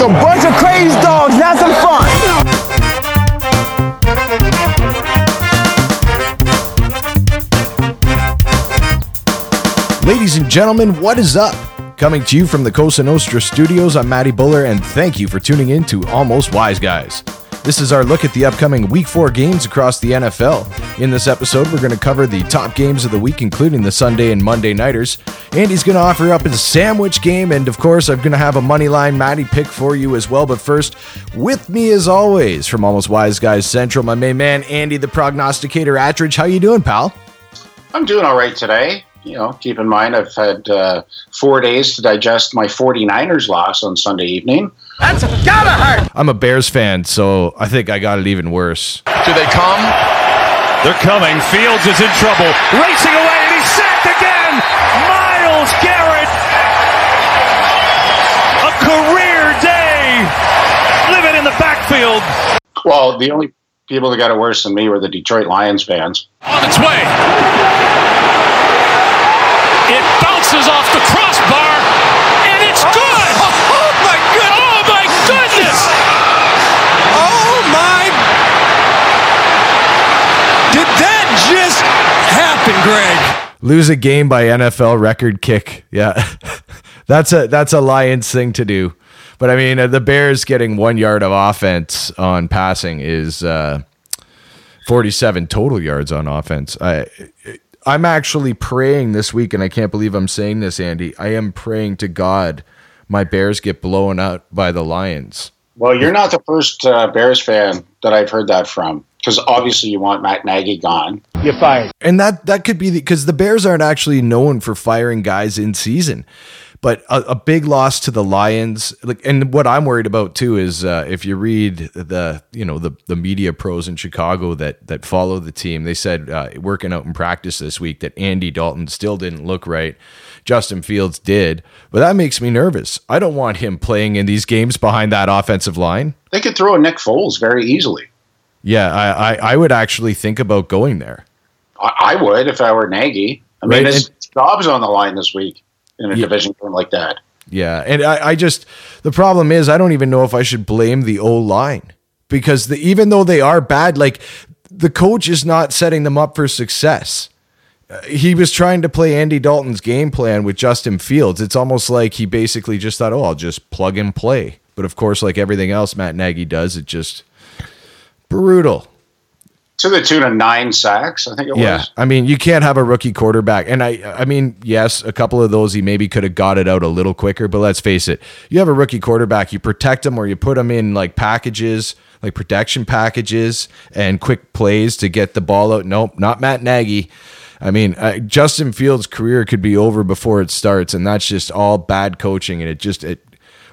a bunch of crazy dogs. Some fun. Ladies and gentlemen, what is up? Coming to you from the Cosa Nostra studios, I'm Matty Buller, and thank you for tuning in to Almost Wise Guys. This is our look at the upcoming Week 4 games across the NFL. In this episode, we're going to cover the top games of the week, including the Sunday and Monday Nighters. Andy's going to offer up his sandwich game, and of course, I'm going to have a moneyline Matty pick for you as well. But first, with me as always, from Almost Wise Guys Central, my main man, Andy the Prognosticator Attridge. How you doing, pal? I'm doing all right today you know, keep in mind I've had uh, four days to digest my 49ers loss on Sunday evening. That's gotta hurt. I'm a Bears fan, so I think I got it even worse. Do they come? They're coming. Fields is in trouble. Racing away, and he's sacked again. Myles Garrett. A career day. Living in the backfield. Well, the only people that got it worse than me were the Detroit Lions fans. On its way. It bounces off the crossbar, and it's good. Oh my goodness. Oh my goodness! Oh my. Did that just happen, Greg? Lose a game by NFL record kick. Yeah. that's a that's a Lions thing to do. But I mean, uh, the Bears getting 1 yard of offense on passing is uh 47 total yards on offense. I I'm actually praying this week, and I can't believe I'm saying this, Andy. I am praying to God my Bears get blown out by the Lions. Well, you're not the first uh, Bears fan that I've heard that from, because obviously you want Matt Nagy gone. You're fired. And that that could be because the, the Bears aren't actually known for firing guys in season. But a, a, big loss to the Lions, like, and what I'm worried about too is uh, if you read the, you know, the the media pros in Chicago that that follow the team, they said uh, working out in practice this week that Andy Dalton still didn't look right. Justin Fields did, but that makes me nervous. I don't want him playing in these games behind that offensive line. They could throw a Nick Foles very easily. Yeah, I, I, I would actually think about going there. I, I would if I were Nagy. I mean, right? his and, job's on the line this week in a yeah. division game like that. Yeah, and I, I, just the problem is I don't even know if I should blame the O line because the, even though they are bad, like the coach is not setting them up for success. Uh, he was trying to play Andy Dalton's game plan with Justin Fields. It's almost like he basically just thought, "Oh, I'll just plug and play." But of course, like everything else Matt Nagy does, it just brutal to the tune of nine sacks. I think it yeah. was. I mean, you can't have a rookie quarterback, and I, I mean, yes, a couple of those he maybe could have got it out a little quicker. But let's face it, you have a rookie quarterback, you protect him or you put him in like packages, like protection packages and quick plays to get the ball out. Nope, not Matt Nagy. I mean, uh, Justin Fields' career could be over before it starts, and that's just all bad coaching, and it just it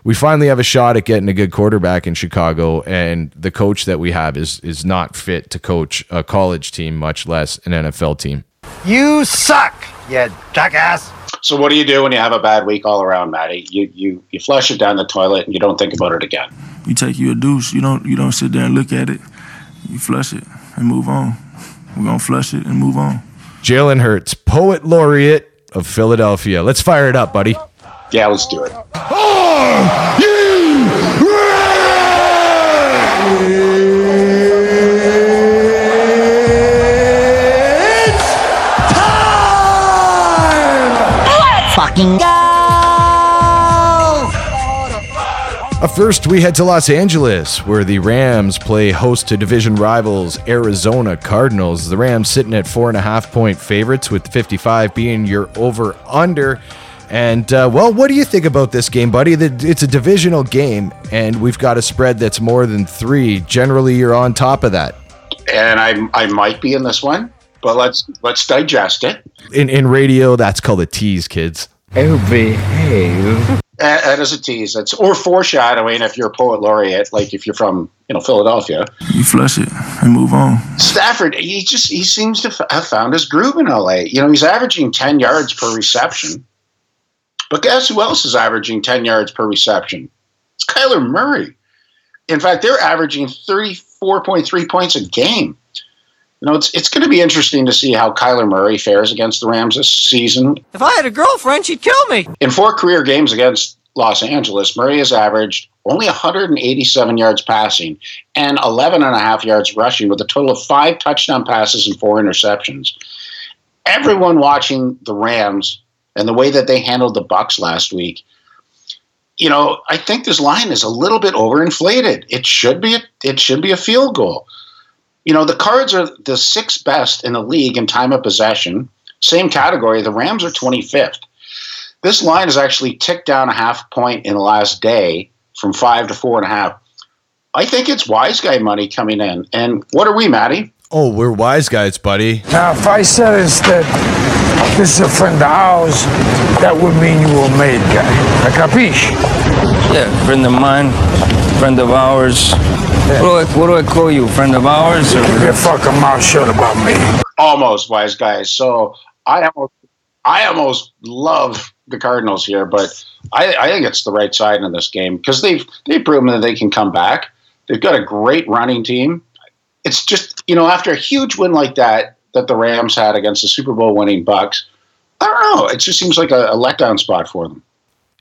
we finally have a shot at getting a good quarterback in Chicago, and the coach that we have is is not fit to coach a college team, much less an NFL team. You suck, you jackass. So what do you do when you have a bad week all around, Matty? You you you flush it down the toilet and you don't think about it again. You take you a douche. You don't you don't sit there and look at it. You flush it and move on. We're gonna flush it and move on. Jalen Hurts, poet laureate of Philadelphia. Let's fire it up, buddy. Yeah, let's do it. Are you ready? It's time! Let's fucking go! Up first, we head to Los Angeles, where the Rams play host to division rivals Arizona Cardinals. The Rams sitting at four and a half point favorites, with 55 being your over under. And uh, well, what do you think about this game, buddy? It's a divisional game, and we've got a spread that's more than three. Generally, you're on top of that. And I, I might be in this one, but let's let's digest it. In in radio, that's called a tease, kids. Oh, behave. That is a tease. That's or foreshadowing if you're a poet laureate, like if you're from you know Philadelphia. You flush it and move on. Stafford, he just he seems to have found his groove in LA. You know, he's averaging ten yards per reception. But guess who else is averaging 10 yards per reception? It's Kyler Murray. In fact, they're averaging 34.3 points a game. You know, it's it's going to be interesting to see how Kyler Murray fares against the Rams this season. If I had a girlfriend, she'd kill me. In four career games against Los Angeles, Murray has averaged only 187 yards passing and 11 and a half yards rushing with a total of five touchdown passes and four interceptions. Everyone watching the Rams and the way that they handled the Bucks last week, you know, I think this line is a little bit overinflated. It should be a, it should be a field goal. You know, the Cards are the sixth best in the league in time of possession. Same category. The Rams are 25th. This line has actually ticked down a half point in the last day from five to four and a half. I think it's wise guy money coming in. And what are we, Matty? Oh, we're wise guys, buddy. Now, if I said instead, this is a friend of ours, that would mean you were a made guy. A capiche? Yeah, friend of mine, friend of ours. What, do I, what do I call you? Friend of ours? Or? Keep your fucking mouth shut about me. Almost wise guys. So I almost, I almost love the Cardinals here, but I, I think it's the right side in this game because they've they've proven that they can come back. They've got a great running team. It's just you know after a huge win like that that the Rams had against the Super Bowl winning Bucks, I don't know. It just seems like a, a letdown spot for them.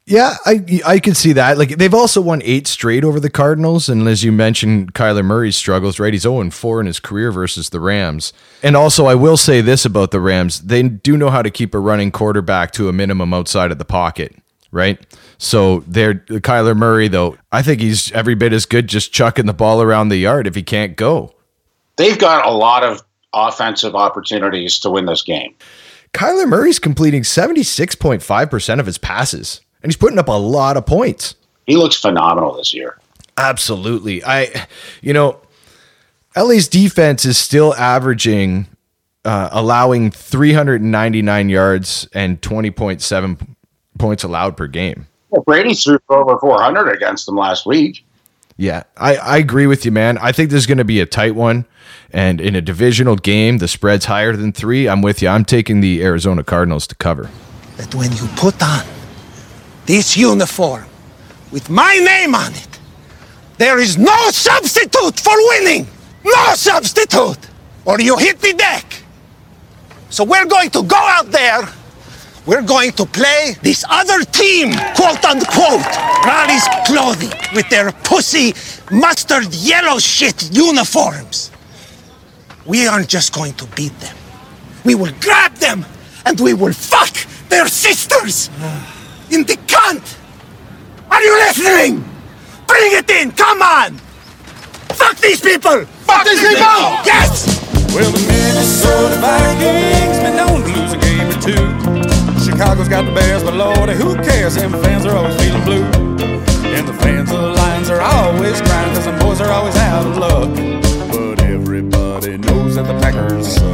Yeah, I I could see that. Like they've also won eight straight over the Cardinals, and as you mentioned, Kyler Murray's struggles. Right, he's oh zero four in his career versus the Rams. And also, I will say this about the Rams: they do know how to keep a running quarterback to a minimum outside of the pocket. Right. So they're Kyler Murray, though. I think he's every bit as good just chucking the ball around the yard if he can't go. They've got a lot of offensive opportunities to win this game. Kyler Murray's completing seventy six point five percent of his passes and he's putting up a lot of points. He looks phenomenal this year. Absolutely. I, you know, LA's defense is still averaging, uh, allowing 399 yards and 20.7 points allowed per game. Well, Brady threw for over 400 against them last week. Yeah, I, I agree with you, man. I think this is going to be a tight one. And in a divisional game, the spread's higher than three. I'm with you. I'm taking the Arizona Cardinals to cover. That when you put on this uniform with my name on it. There is no substitute for winning! No substitute! Or you hit the deck! So we're going to go out there. We're going to play this other team, quote unquote, Raleigh's clothing with their pussy mustard yellow shit uniforms. We aren't just going to beat them. We will grab them and we will fuck their sisters in the cunt! Are you listening? Bring it in! Come on! Fuck these people! Fuck these people! Yes! Well, the Minnesota Vikings been known Chicago's got the Bears, but Lordy, who cares? Them fans are always feeling blue. And the fans of the Lions are always crying because them boys are always out of luck. But everybody knows that the Packers suck.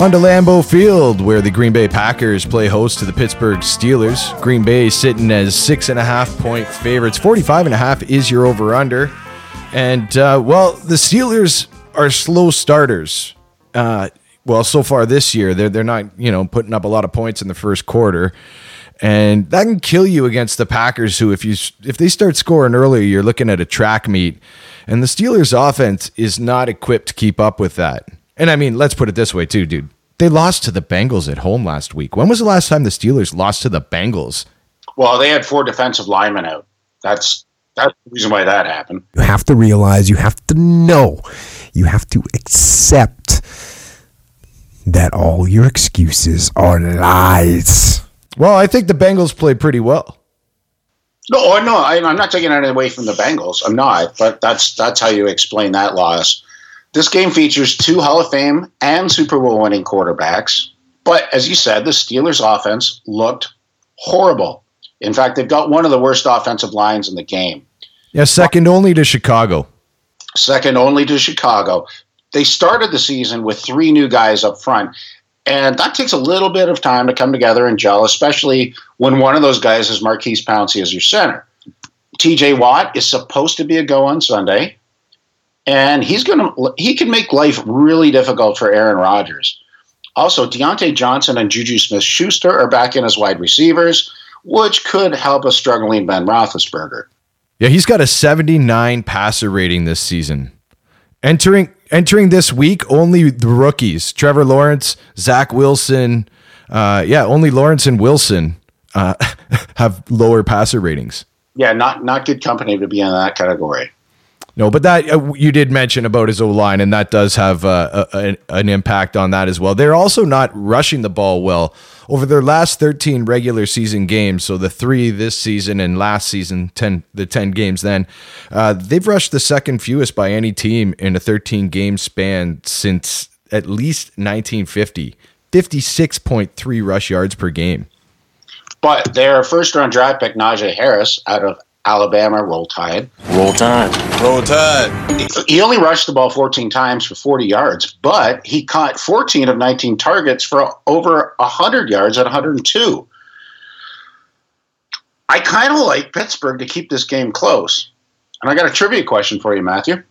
On to Lambeau Field, where the Green Bay Packers play host to the Pittsburgh Steelers. Green Bay sitting as six and a half point favorites. 45 and a half is your over under. And, uh, well, the Steelers are slow starters. Uh, well, so far this year, they're, they're not, you know, putting up a lot of points in the first quarter. And that can kill you against the Packers, who, if you if they start scoring earlier, you're looking at a track meet. And the Steelers' offense is not equipped to keep up with that. And I mean, let's put it this way, too, dude. They lost to the Bengals at home last week. When was the last time the Steelers lost to the Bengals? Well, they had four defensive linemen out. That's that's the reason why that happened. You have to realize, you have to know, you have to accept that all your excuses are lies. Well, I think the Bengals played pretty well. No, no, I, I'm not taking anything away from the Bengals. I'm not, but that's that's how you explain that loss. This game features two Hall of Fame and Super Bowl winning quarterbacks. But as you said, the Steelers' offense looked horrible. In fact, they've got one of the worst offensive lines in the game. Yeah, second only to Chicago. Second only to Chicago. They started the season with three new guys up front. And that takes a little bit of time to come together and gel, especially when one of those guys is Maurkice Pouncey as your center. TJ Watt is supposed to be a go on Sunday and he's gonna he can make life really difficult for Aaron Rodgers. Also, Diontae Johnson and Juju Smith Schuster are back in as wide receivers, which could help a struggling Ben Roethlisberger. Yeah, he's got a 79 passer rating this season. Entering entering this week, only the rookies: Trevor Lawrence, Zach Wilson, Uh, yeah, only Lawrence and Wilson uh, have lower passer ratings. Yeah, not not good company to be in that category. No, but that uh, you did mention about his O line, and that does have uh, a, an impact on that as well. They're also not rushing the ball well over their last 13 regular season games. So the three this season and last season, 10 the 10 games. Then uh, they've rushed the second fewest by any team in a 13 game span since at least 1950. 56.3 rush yards per game. But their first round draft pick, Najee Harris, out of Alabama, roll tide. Roll Tide. Roll Tide. He only rushed the ball 14 times for 40 yards, but he caught 14 of 19 targets for over 100 yards at 102. I kind of like Pittsburgh to keep this game close. And I got a trivia question for you, Matthew.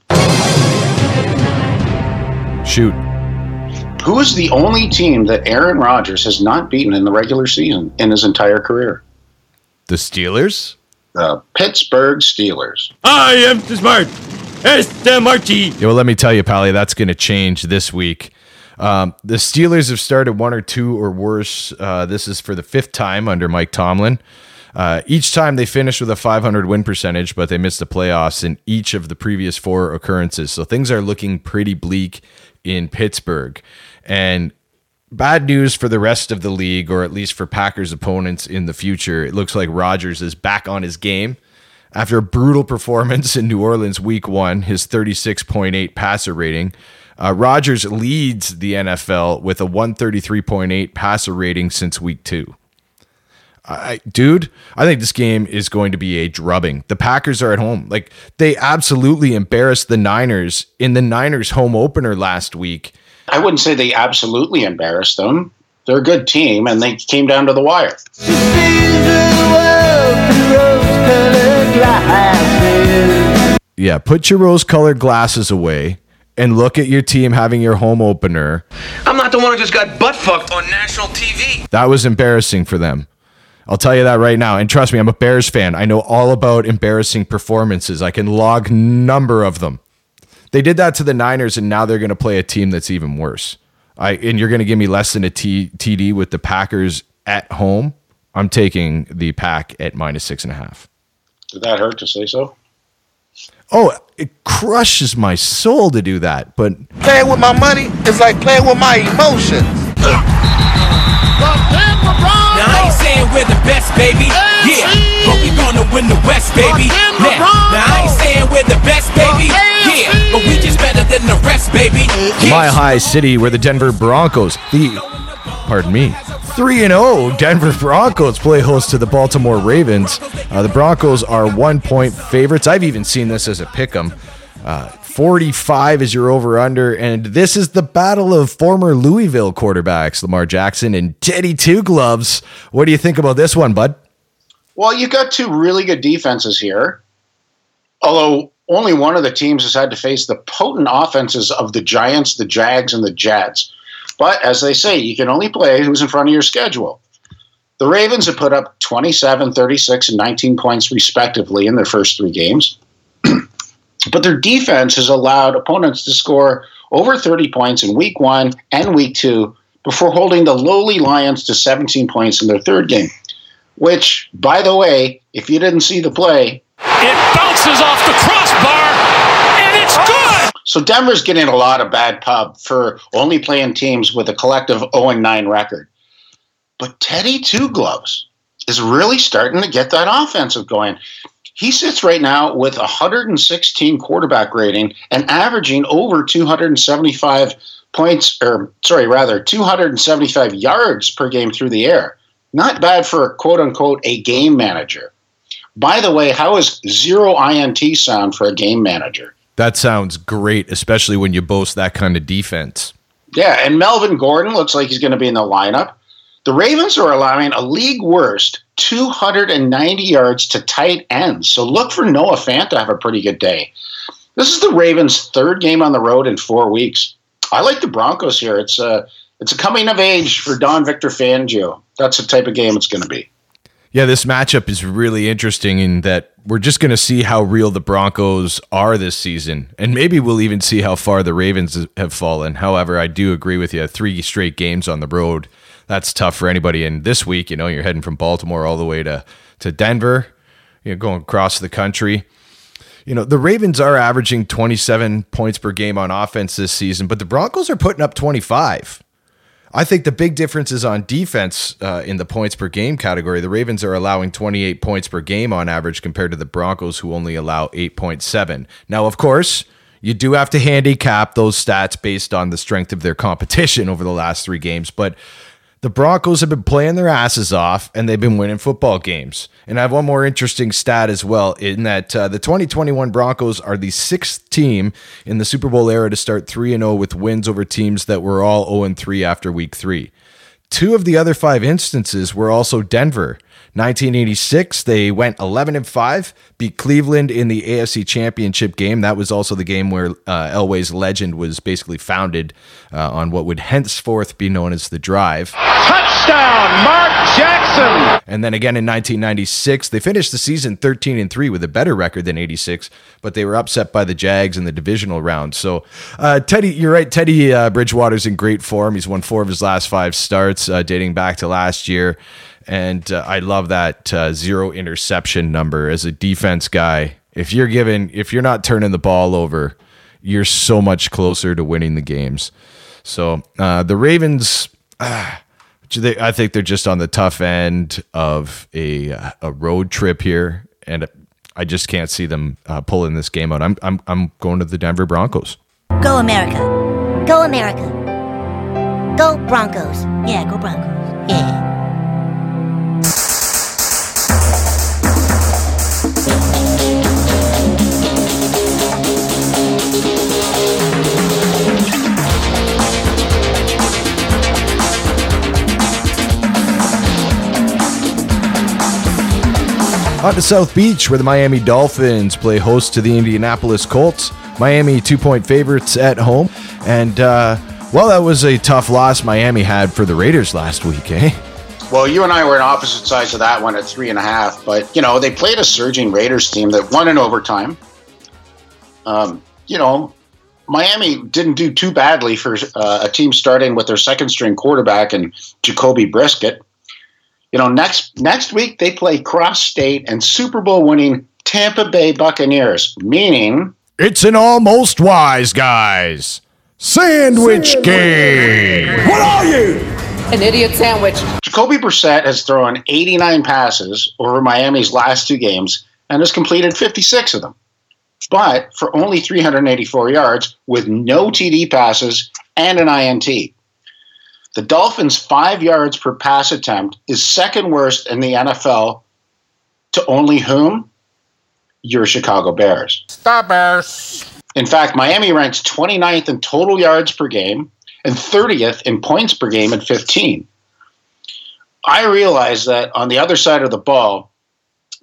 Shoot. Who is the only team that Aaron Rodgers has not beaten in the regular season in his entire career? The Steelers? The Pittsburgh Steelers. I am smart. Este Marchi. Yeah, well, let me tell you, Pally, that's going to change this week. Um, the Steelers have started one or two or worse. Uh, this is for the fifth time under Mike Tomlin. Uh, each time they finished with a 500 win percentage, but they missed the playoffs in each of the previous four occurrences. So things are looking pretty bleak in Pittsburgh. And bad news for the rest of the league, or at least for Packers opponents in the future. It looks like Rodgers is back on his game. After a brutal performance in New Orleans week one, his 36.8 passer rating, uh, Rodgers leads the NFL with a 133.8 passer rating since week two. I, dude, I think this game is going to be a drubbing. The Packers are at home. Like, they absolutely embarrassed the Niners in the Niners home opener last week. I wouldn't say they absolutely embarrassed them. They're a good team, and they came down to the wire. Yeah, put your rose colored glasses away and look at your team having your home opener. I'm not the one who just got butt fucked on national TV. That was embarrassing for them. I'll tell you that right now. And trust me, I'm a Bears fan. I know all about embarrassing performances. I can log number of them. They did that to the Niners, and now they're going to play a team that's even worse. I and you're going to give me less than a T, TD with the Packers at home. I'm taking the pack at minus six and a half. Did that hurt to say so? Oh, it crushes my soul to do that, but Playing with my money is like playing with my emotions. Now I ain't saying we're the best, baby. Yeah, but we gonna win the West, baby. Now, now I ain't saying we're the best, baby. Yeah, but we just better than the rest, baby. Mile High City, where the Denver Broncos, the pardon me, three and zero Denver Broncos play host to the Baltimore Ravens. Uh, the Broncos are one point favorites. I've even seen this as a pick 'em. Uh, 45 is your over under, and this is the battle of former Louisville quarterbacks, Lamar Jackson and Teddy Two Gloves. What do you think about this one, bud? Well, you've got two really good defenses here. Although only one of the teams has had to face the potent offenses of the Giants, the Jags, and the Jets. But as they say, you can only play who's in front of your schedule. The Ravens have put up 27, 36, and 19 points respectively in their first three games. But their defense has allowed opponents to score over 30 points in week one and week two before holding the lowly Lions to 17 points in their third game. Which, by the way, if you didn't see the play, It bounces off the crossbar, and it's good. So Denver's getting a lot of bad pub for only playing teams with a collective 0 9 record. But Teddy Two Gloves is really starting to get that offensive going. He sits right now with a 116 quarterback rating and averaging over 275 points, or sorry, rather 275 yards per game through the air. Not bad for a quote unquote a game manager. By the way, how is zero INT sound for a game manager? That sounds great, especially when you boast that kind of defense. Yeah, and Melvin Gordon looks like he's going to be in the lineup. The Ravens are allowing a league worst 290 yards to tight ends. So look for Noah Fant to have a pretty good day. This is the Ravens' third game on the road in four weeks. I like the Broncos here. It's a it's a coming of age for Don Victor Fangio. That's the type of game it's going to be. Yeah, this matchup is really interesting in that we're just going to see how real the Broncos are this season. And maybe we'll even see how far the Ravens have fallen. However, I do agree with you. Three straight games on the road. That's tough for anybody. And this week, you know, you're heading from Baltimore all the way to to Denver, you know, going across the country. You know, the Ravens are averaging 27 points per game on offense this season, but the Broncos are putting up 25. I think the big difference is on defense uh, in the points per game category. The Ravens are allowing 28 points per game on average compared to the Broncos, who only allow 8.7. Now, of course, you do have to handicap those stats based on the strength of their competition over the last three games, but the Broncos have been playing their asses off and they've been winning football games. And I have one more interesting stat as well in that uh, the 2021 Broncos are the sixth team in the Super Bowl era to start 3 0 with wins over teams that were all 0 3 after week three. Two of the other five instances were also Denver. 1986, they went 11 and 5, beat Cleveland in the AFC Championship game. That was also the game where uh, Elway's legend was basically founded uh, on what would henceforth be known as the drive. Touchdown, Mark Jackson. And then again in 1996, they finished the season 13 and 3 with a better record than 86, but they were upset by the Jags in the divisional round. So, uh, Teddy, you're right. Teddy uh, Bridgewater's in great form. He's won four of his last five starts, uh, dating back to last year. And uh, I love that uh, zero interception number as a defense guy. If you're given, if you're not turning the ball over, you're so much closer to winning the games. So uh, the Ravens, ah, I think they're just on the tough end of a a road trip here, and I just can't see them uh, pulling this game out. I'm I'm I'm going to the Denver Broncos. Go America. Go America. Go Broncos. Yeah, go Broncos. Yeah. On to South Beach, where the Miami Dolphins play host to the Indianapolis Colts. Miami two point favorites at home. And, uh, well, that was a tough loss Miami had for the Raiders last week, eh? Well, you and I were on opposite sides of that one at three and a half, but you know they played a surging Raiders team that won in overtime. Um, you know, Miami didn't do too badly for uh, a team starting with their second string quarterback and Jacoby Brissett. You know, next next week they play cross state and Super Bowl winning Tampa Bay Buccaneers, meaning It's an almost wise, guys. Sandwich game. What are you? An idiot sandwich. Jacoby Brissett has thrown 89 passes over Miami's last two games and has completed 56 of them. But for only 384 yards with no TD passes and an INT. The Dolphins' five yards per pass attempt is second worst in the NFL to only whom? Your Chicago Bears. Stop Bears. In fact, Miami ranks 29th in total yards per game and 30th in points per game at 15. I realize that on the other side of the ball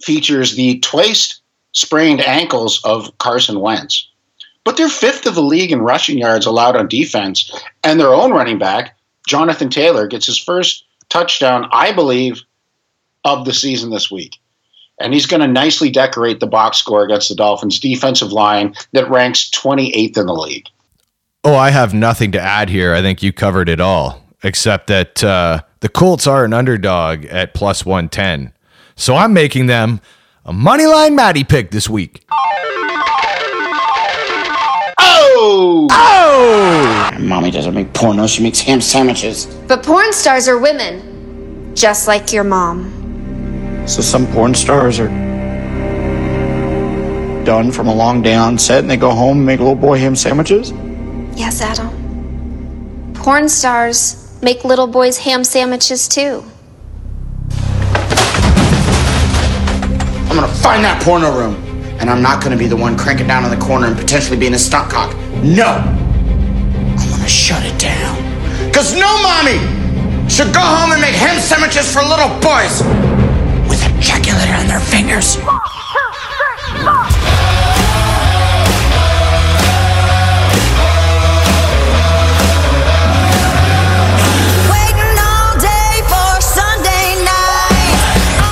features the twice sprained ankles of Carson Wentz. But they're fifth of the league in rushing yards allowed on defense, and their own running back, Jonathan Taylor, gets his first touchdown, I believe, of the season this week. And he's going to nicely decorate the box score against the Dolphins' defensive line that ranks 28th in the league. Oh, I have nothing to add here. I think you covered it all, except that uh, the Colts are an underdog at plus 110. So I'm making them a moneyline Matty pick this week. Oh! Oh! Mommy doesn't make porno, she makes ham sandwiches. But porn stars are women, just like your mom. So some porn stars are done from a long day on set and they go home and make little boy ham sandwiches? Yes, Adam. Porn stars make little boys ham sandwiches too. I'm gonna find that porno room. And I'm not gonna be the one cranking down in the corner and potentially being a stunt cock. No! I'm gonna shut it down. Cause no mommy should go home and make ham sandwiches for little boys with ejaculator on their fingers.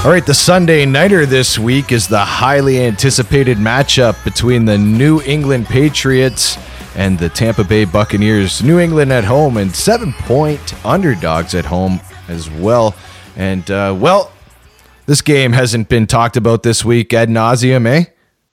All right, the Sunday Nighter this week is the highly anticipated matchup between the New England Patriots and the Tampa Bay Buccaneers. New England at home and seven point underdogs at home as well. And uh, well, this game hasn't been talked about this week ad nauseum, eh?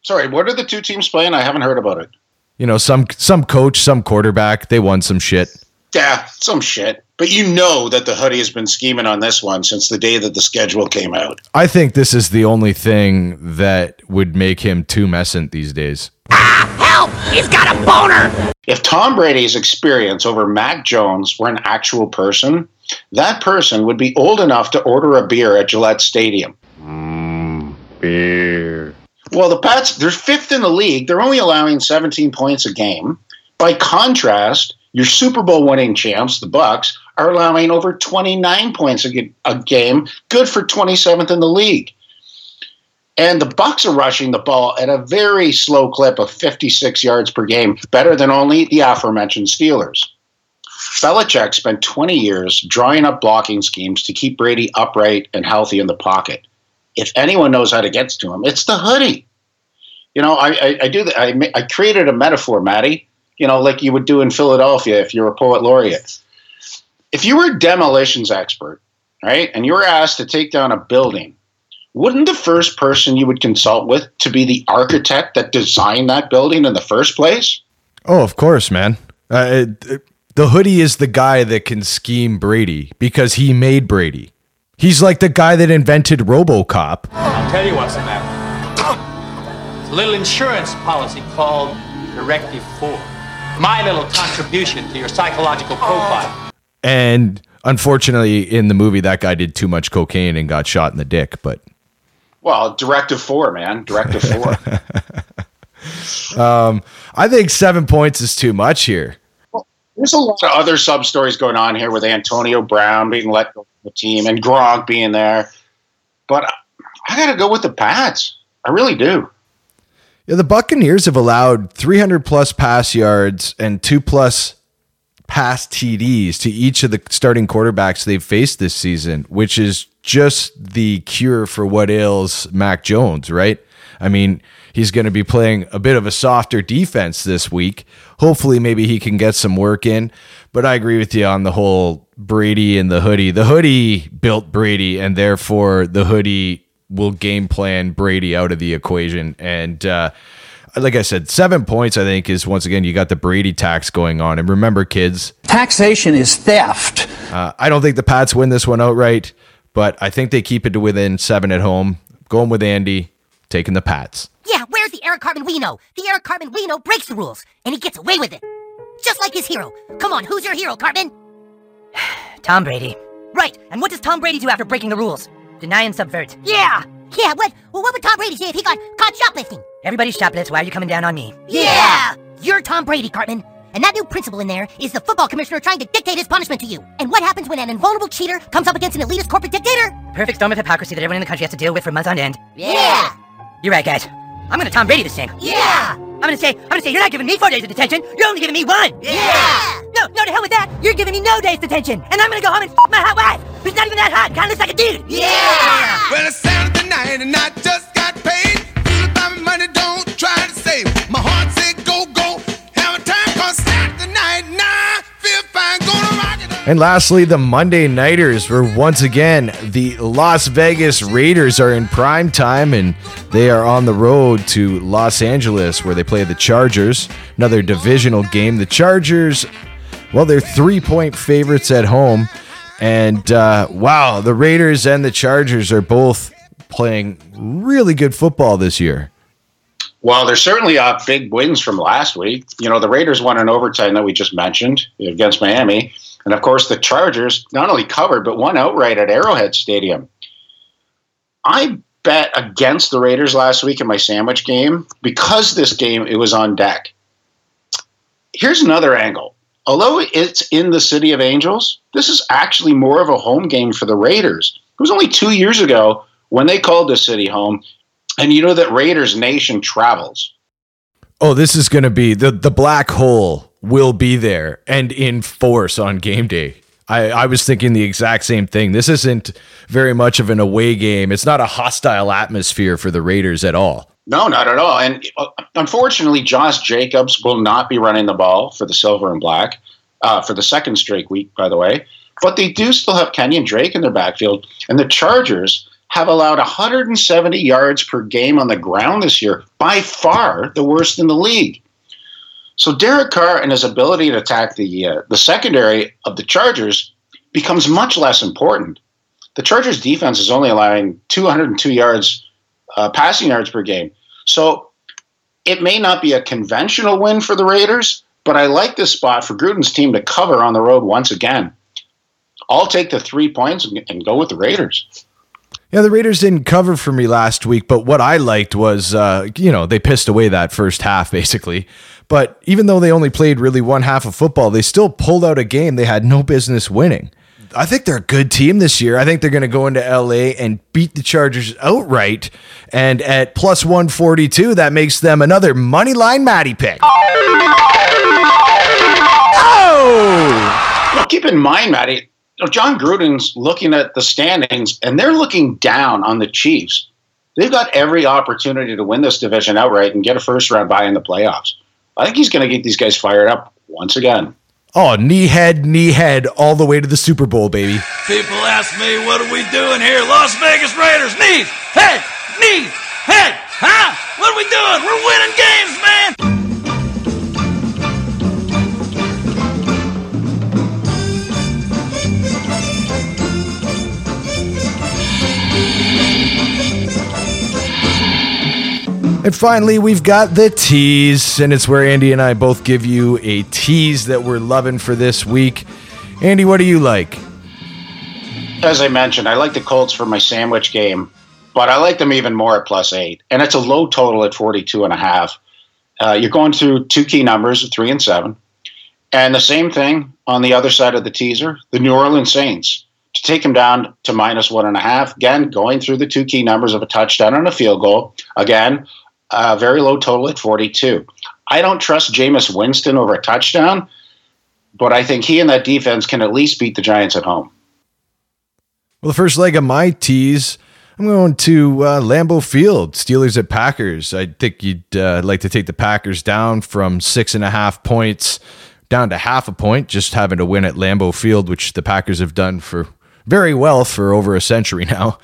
Sorry, what are the two teams playing? I haven't heard about it. You know, some some coach, some quarterback, they won some shit. Yeah, some shit. But you know that the hoodie has been scheming on this one since the day that the schedule came out. I think this is the only thing that would make him too messant these days. Ah, Help! He's got a boner! If Tom Brady's experience over Mac Jones were an actual person, that person would be old enough to order a beer at Gillette Stadium. Beer. Well, the Pats, they're fifth in the league. They're only allowing 17 points a game. By contrast, your Super Bowl winning champs, the Bucks, are allowing over 29 points a game, good for 27th in the league. And the Bucks are rushing the ball at a very slow clip of 56 yards per game, better than only the aforementioned Steelers. Belichick spent 20 years drawing up blocking schemes to keep Brady upright and healthy in the pocket. If anyone knows how to get to him, it's the hoodie. You know, I, I, I do that. I, I created a metaphor, Matty. You know, like you would do in Philadelphia if you're a poet laureate. If you were a demolitions expert, right, and you were asked to take down a building, wouldn't the first person you would consult with to be the architect that designed that building in the first place? Oh, of course, man. Uh, it- it- the hoodie is the guy that can scheme Brady because he made Brady. He's like the guy that invented RoboCop. I'll tell you what's the matter. It's a little insurance policy called Directive 4. My little contribution to your psychological profile. And unfortunately, in the movie, that guy did too much cocaine and got shot in the dick. But Well, Directive 4, man. Directive 4. um, I think seven points is too much here. Well, There's a lot of other sub stories going on here with Antonio Brown being let go from the team and Gronk being there. But I got to go with the Pats. I really do. Yeah, the Buccaneers have allowed 300 plus pass yards and two plus pass TDs to each of the starting quarterbacks they've faced this season, which is just the cure for what ails Mac Jones, right? I mean, he's going to be playing a bit of a softer defense this week. Hopefully, maybe he can get some work in. But I agree with you on the whole Brady and the hoodie. The hoodie built Brady, and therefore the hoodie will game plan Brady out of the equation. And uh, like I said, seven points, I think, is once again, you got the Brady tax going on. And remember, kids, Taxation is theft. uh, I don't think the Pats win this one outright, but I think they keep it to within seven at home. Going with Andy, taking the Pats. Yeah, where's the Eric Cartman we know? The Eric Cartman we know breaks the rules, and he gets away with it. Just like his hero. Come on, who's your hero, Cartman? Tom Brady. Right, and what does Tom Brady do after breaking the rules? Deny and subvert. Yeah! Yeah, what, well, what would Tom Brady say if he got caught shoplifting? Everybody shoplifts, why are you coming down on me? Yeah! You're Tom Brady, Cartman. And that new principal in there is the football commissioner trying to dictate his punishment to you. And what happens when an invulnerable cheater comes up against an elitist corporate dictator? Perfect storm of hypocrisy that everyone in the country has to deal with for months on end. Yeah! You're right, guys. I'm gonna Tom Brady this thing. Yeah! I'm gonna say, I'm gonna say, you're not giving me four days of detention. You're only giving me one. Yeah! No, no, to hell with that. You're giving me no days detention, and I'm gonna go home and f my hot wife, who's not even that hot. Kind of looks like a dude. Yeah! Well, it's Saturday night and I just got paid. And lastly, the Monday Nighters were once again the Las Vegas Raiders are in prime time and they are on the road to Los Angeles where they play the Chargers. Another divisional game. The Chargers, well, they're three point favorites at home. And uh, wow, the Raiders and the Chargers are both playing really good football this year. Well, there's certainly uh, big wins from last week. You know, the Raiders won in overtime that we just mentioned against Miami. And of course, the Chargers not only covered, but won outright at Arrowhead Stadium. I bet against the Raiders last week in my sandwich game because this game it was on deck. Here's another angle. Although it's in the city of Angels, this is actually more of a home game for the Raiders. It was only two years ago when they called the city home, and you know that Raiders Nation travels. Oh, this is going to be the the black hole will be there and in force on game day. I, I was thinking the exact same thing. This isn't very much of an away game. It's not a hostile atmosphere for the Raiders at all. No, not at all. And uh, unfortunately, Josh Jacobs will not be running the ball for the silver and black uh, for the second straight week, by the way. but they do still have Kenyon Drake in their backfield. And the Chargers have allowed 170 yards per game on the ground this year, by far the worst in the league. So Derek Carr and his ability to attack the uh, the secondary of the Chargers becomes much less important. The Chargers defense is only allowing 202 yards uh, passing yards per game. So it may not be a conventional win for the Raiders, but I like this spot for Gruden's team to cover on the road once again. I'll take the three points and, and go with the Raiders. Yeah, the Raiders didn't cover for me last week, but what I liked was, uh, you know, they pissed away that first half basically. But even though they only played really one half of football, they still pulled out a game they had no business winning. I think they're a good team this year. I think they're going to go into LA and beat the Chargers outright. And at plus 142, that makes them another money line Matty pick. Oh! Now, keep in mind, Matty, you know, Jon Gruden's looking at the standings, and they're looking down on the Chiefs. They've got every opportunity to win this division outright and get a first round bye in the playoffs. I think he's going to get these guys fired up once again. Oh, knee head, knee head, all the way to the Super Bowl, baby. People ask me, what are we doing here? Las Vegas Raiders, knees, head, knees, head, huh? What are we doing? We're winning games, man. And finally, we've got the tease, and it's where Andy and I both give you a tease that we're loving for this week. Andy, what do you like? As I mentioned, I like the Colts for my sandwich game, but I like them even more at plus eight. And it's a low total at 42 and a half. Uh, you're going through two key numbers, three and seven. And the same thing on the other side of the teaser, the New Orleans Saints. To take them down to minus one and a half. Again, going through the two key numbers of a touchdown and a field goal. Again, a very low total at 42. I don't trust Jameis Winston over a touchdown, but I think he and that defense can at least beat the Giants at home. Well, the first leg of my tease, I'm going to uh, Lambeau Field, Steelers at Packers. I think you'd uh, like to take the Packers down from six and a half points down to half a point, just having to win at Lambeau Field, which the Packers have done for very well for over a century now.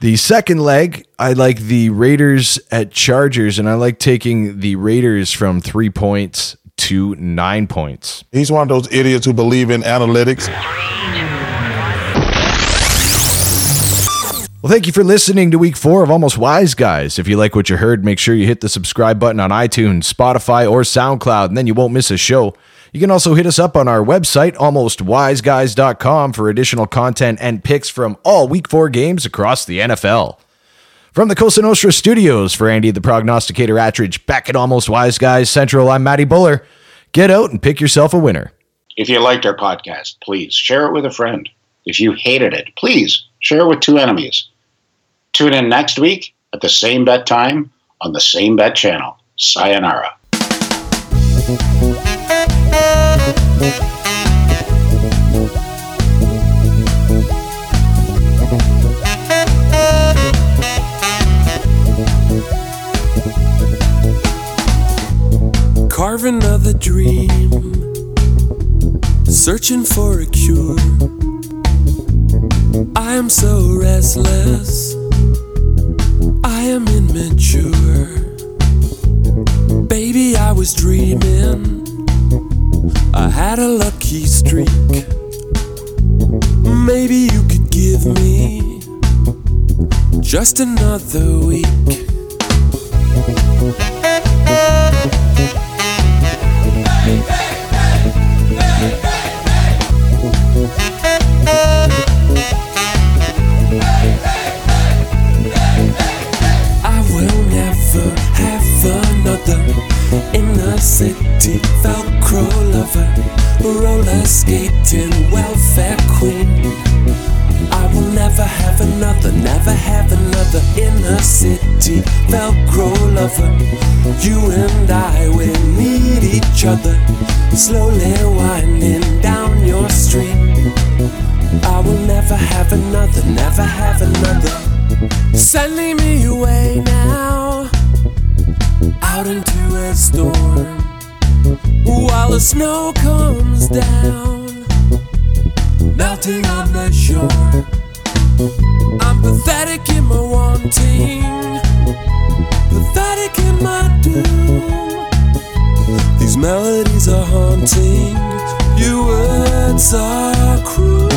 The second leg, I like the Raiders at Chargers, and I like taking the Raiders from three points to nine points. He's one of those idiots who believe in analytics. Well, thank you for listening to week four of Almost Wise Guys. If you like what you heard, make sure you hit the subscribe button on iTunes, Spotify, or SoundCloud, and then you won't miss a show. You can also hit us up on our website, almostwiseguys.com, for additional content and picks from all week four games across the NFL. From the Cosa Nostra studios, for Andy the Prognosticator Attridge, back at Almost Wise Guys Central, I'm Matty Buller. Get out and pick yourself a winner. If you liked our podcast, please share it with a friend. If you hated it, please share it with two enemies. Tune in next week at the same bet time on the same bet channel. Sayonara. Carve another dream, searching for a cure. I am so restless, I am immature. Baby, I was dreaming, I had a lucky streak. Maybe you could give me just another week. Skating welfare queen. I will never have another, never have another inner city Velcro lover. You and I will meet each other, slowly winding down your street. I will never have another, never have another. Sending me away now, out into a storm. While the snow comes down, melting on the shore. I'm pathetic in my wanting, pathetic in my doom. These melodies are haunting, your words are cruel.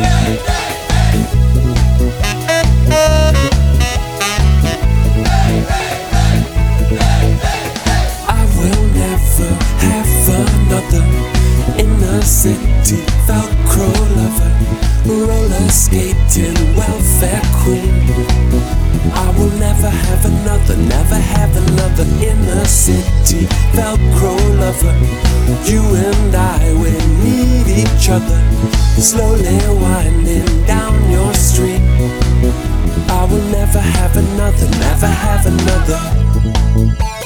I Velcro lover, roller skating welfare queen. I will never have another, never have another inner city Velcro lover. You and I will need each other, slowly winding down your street. I will never have another, never have another.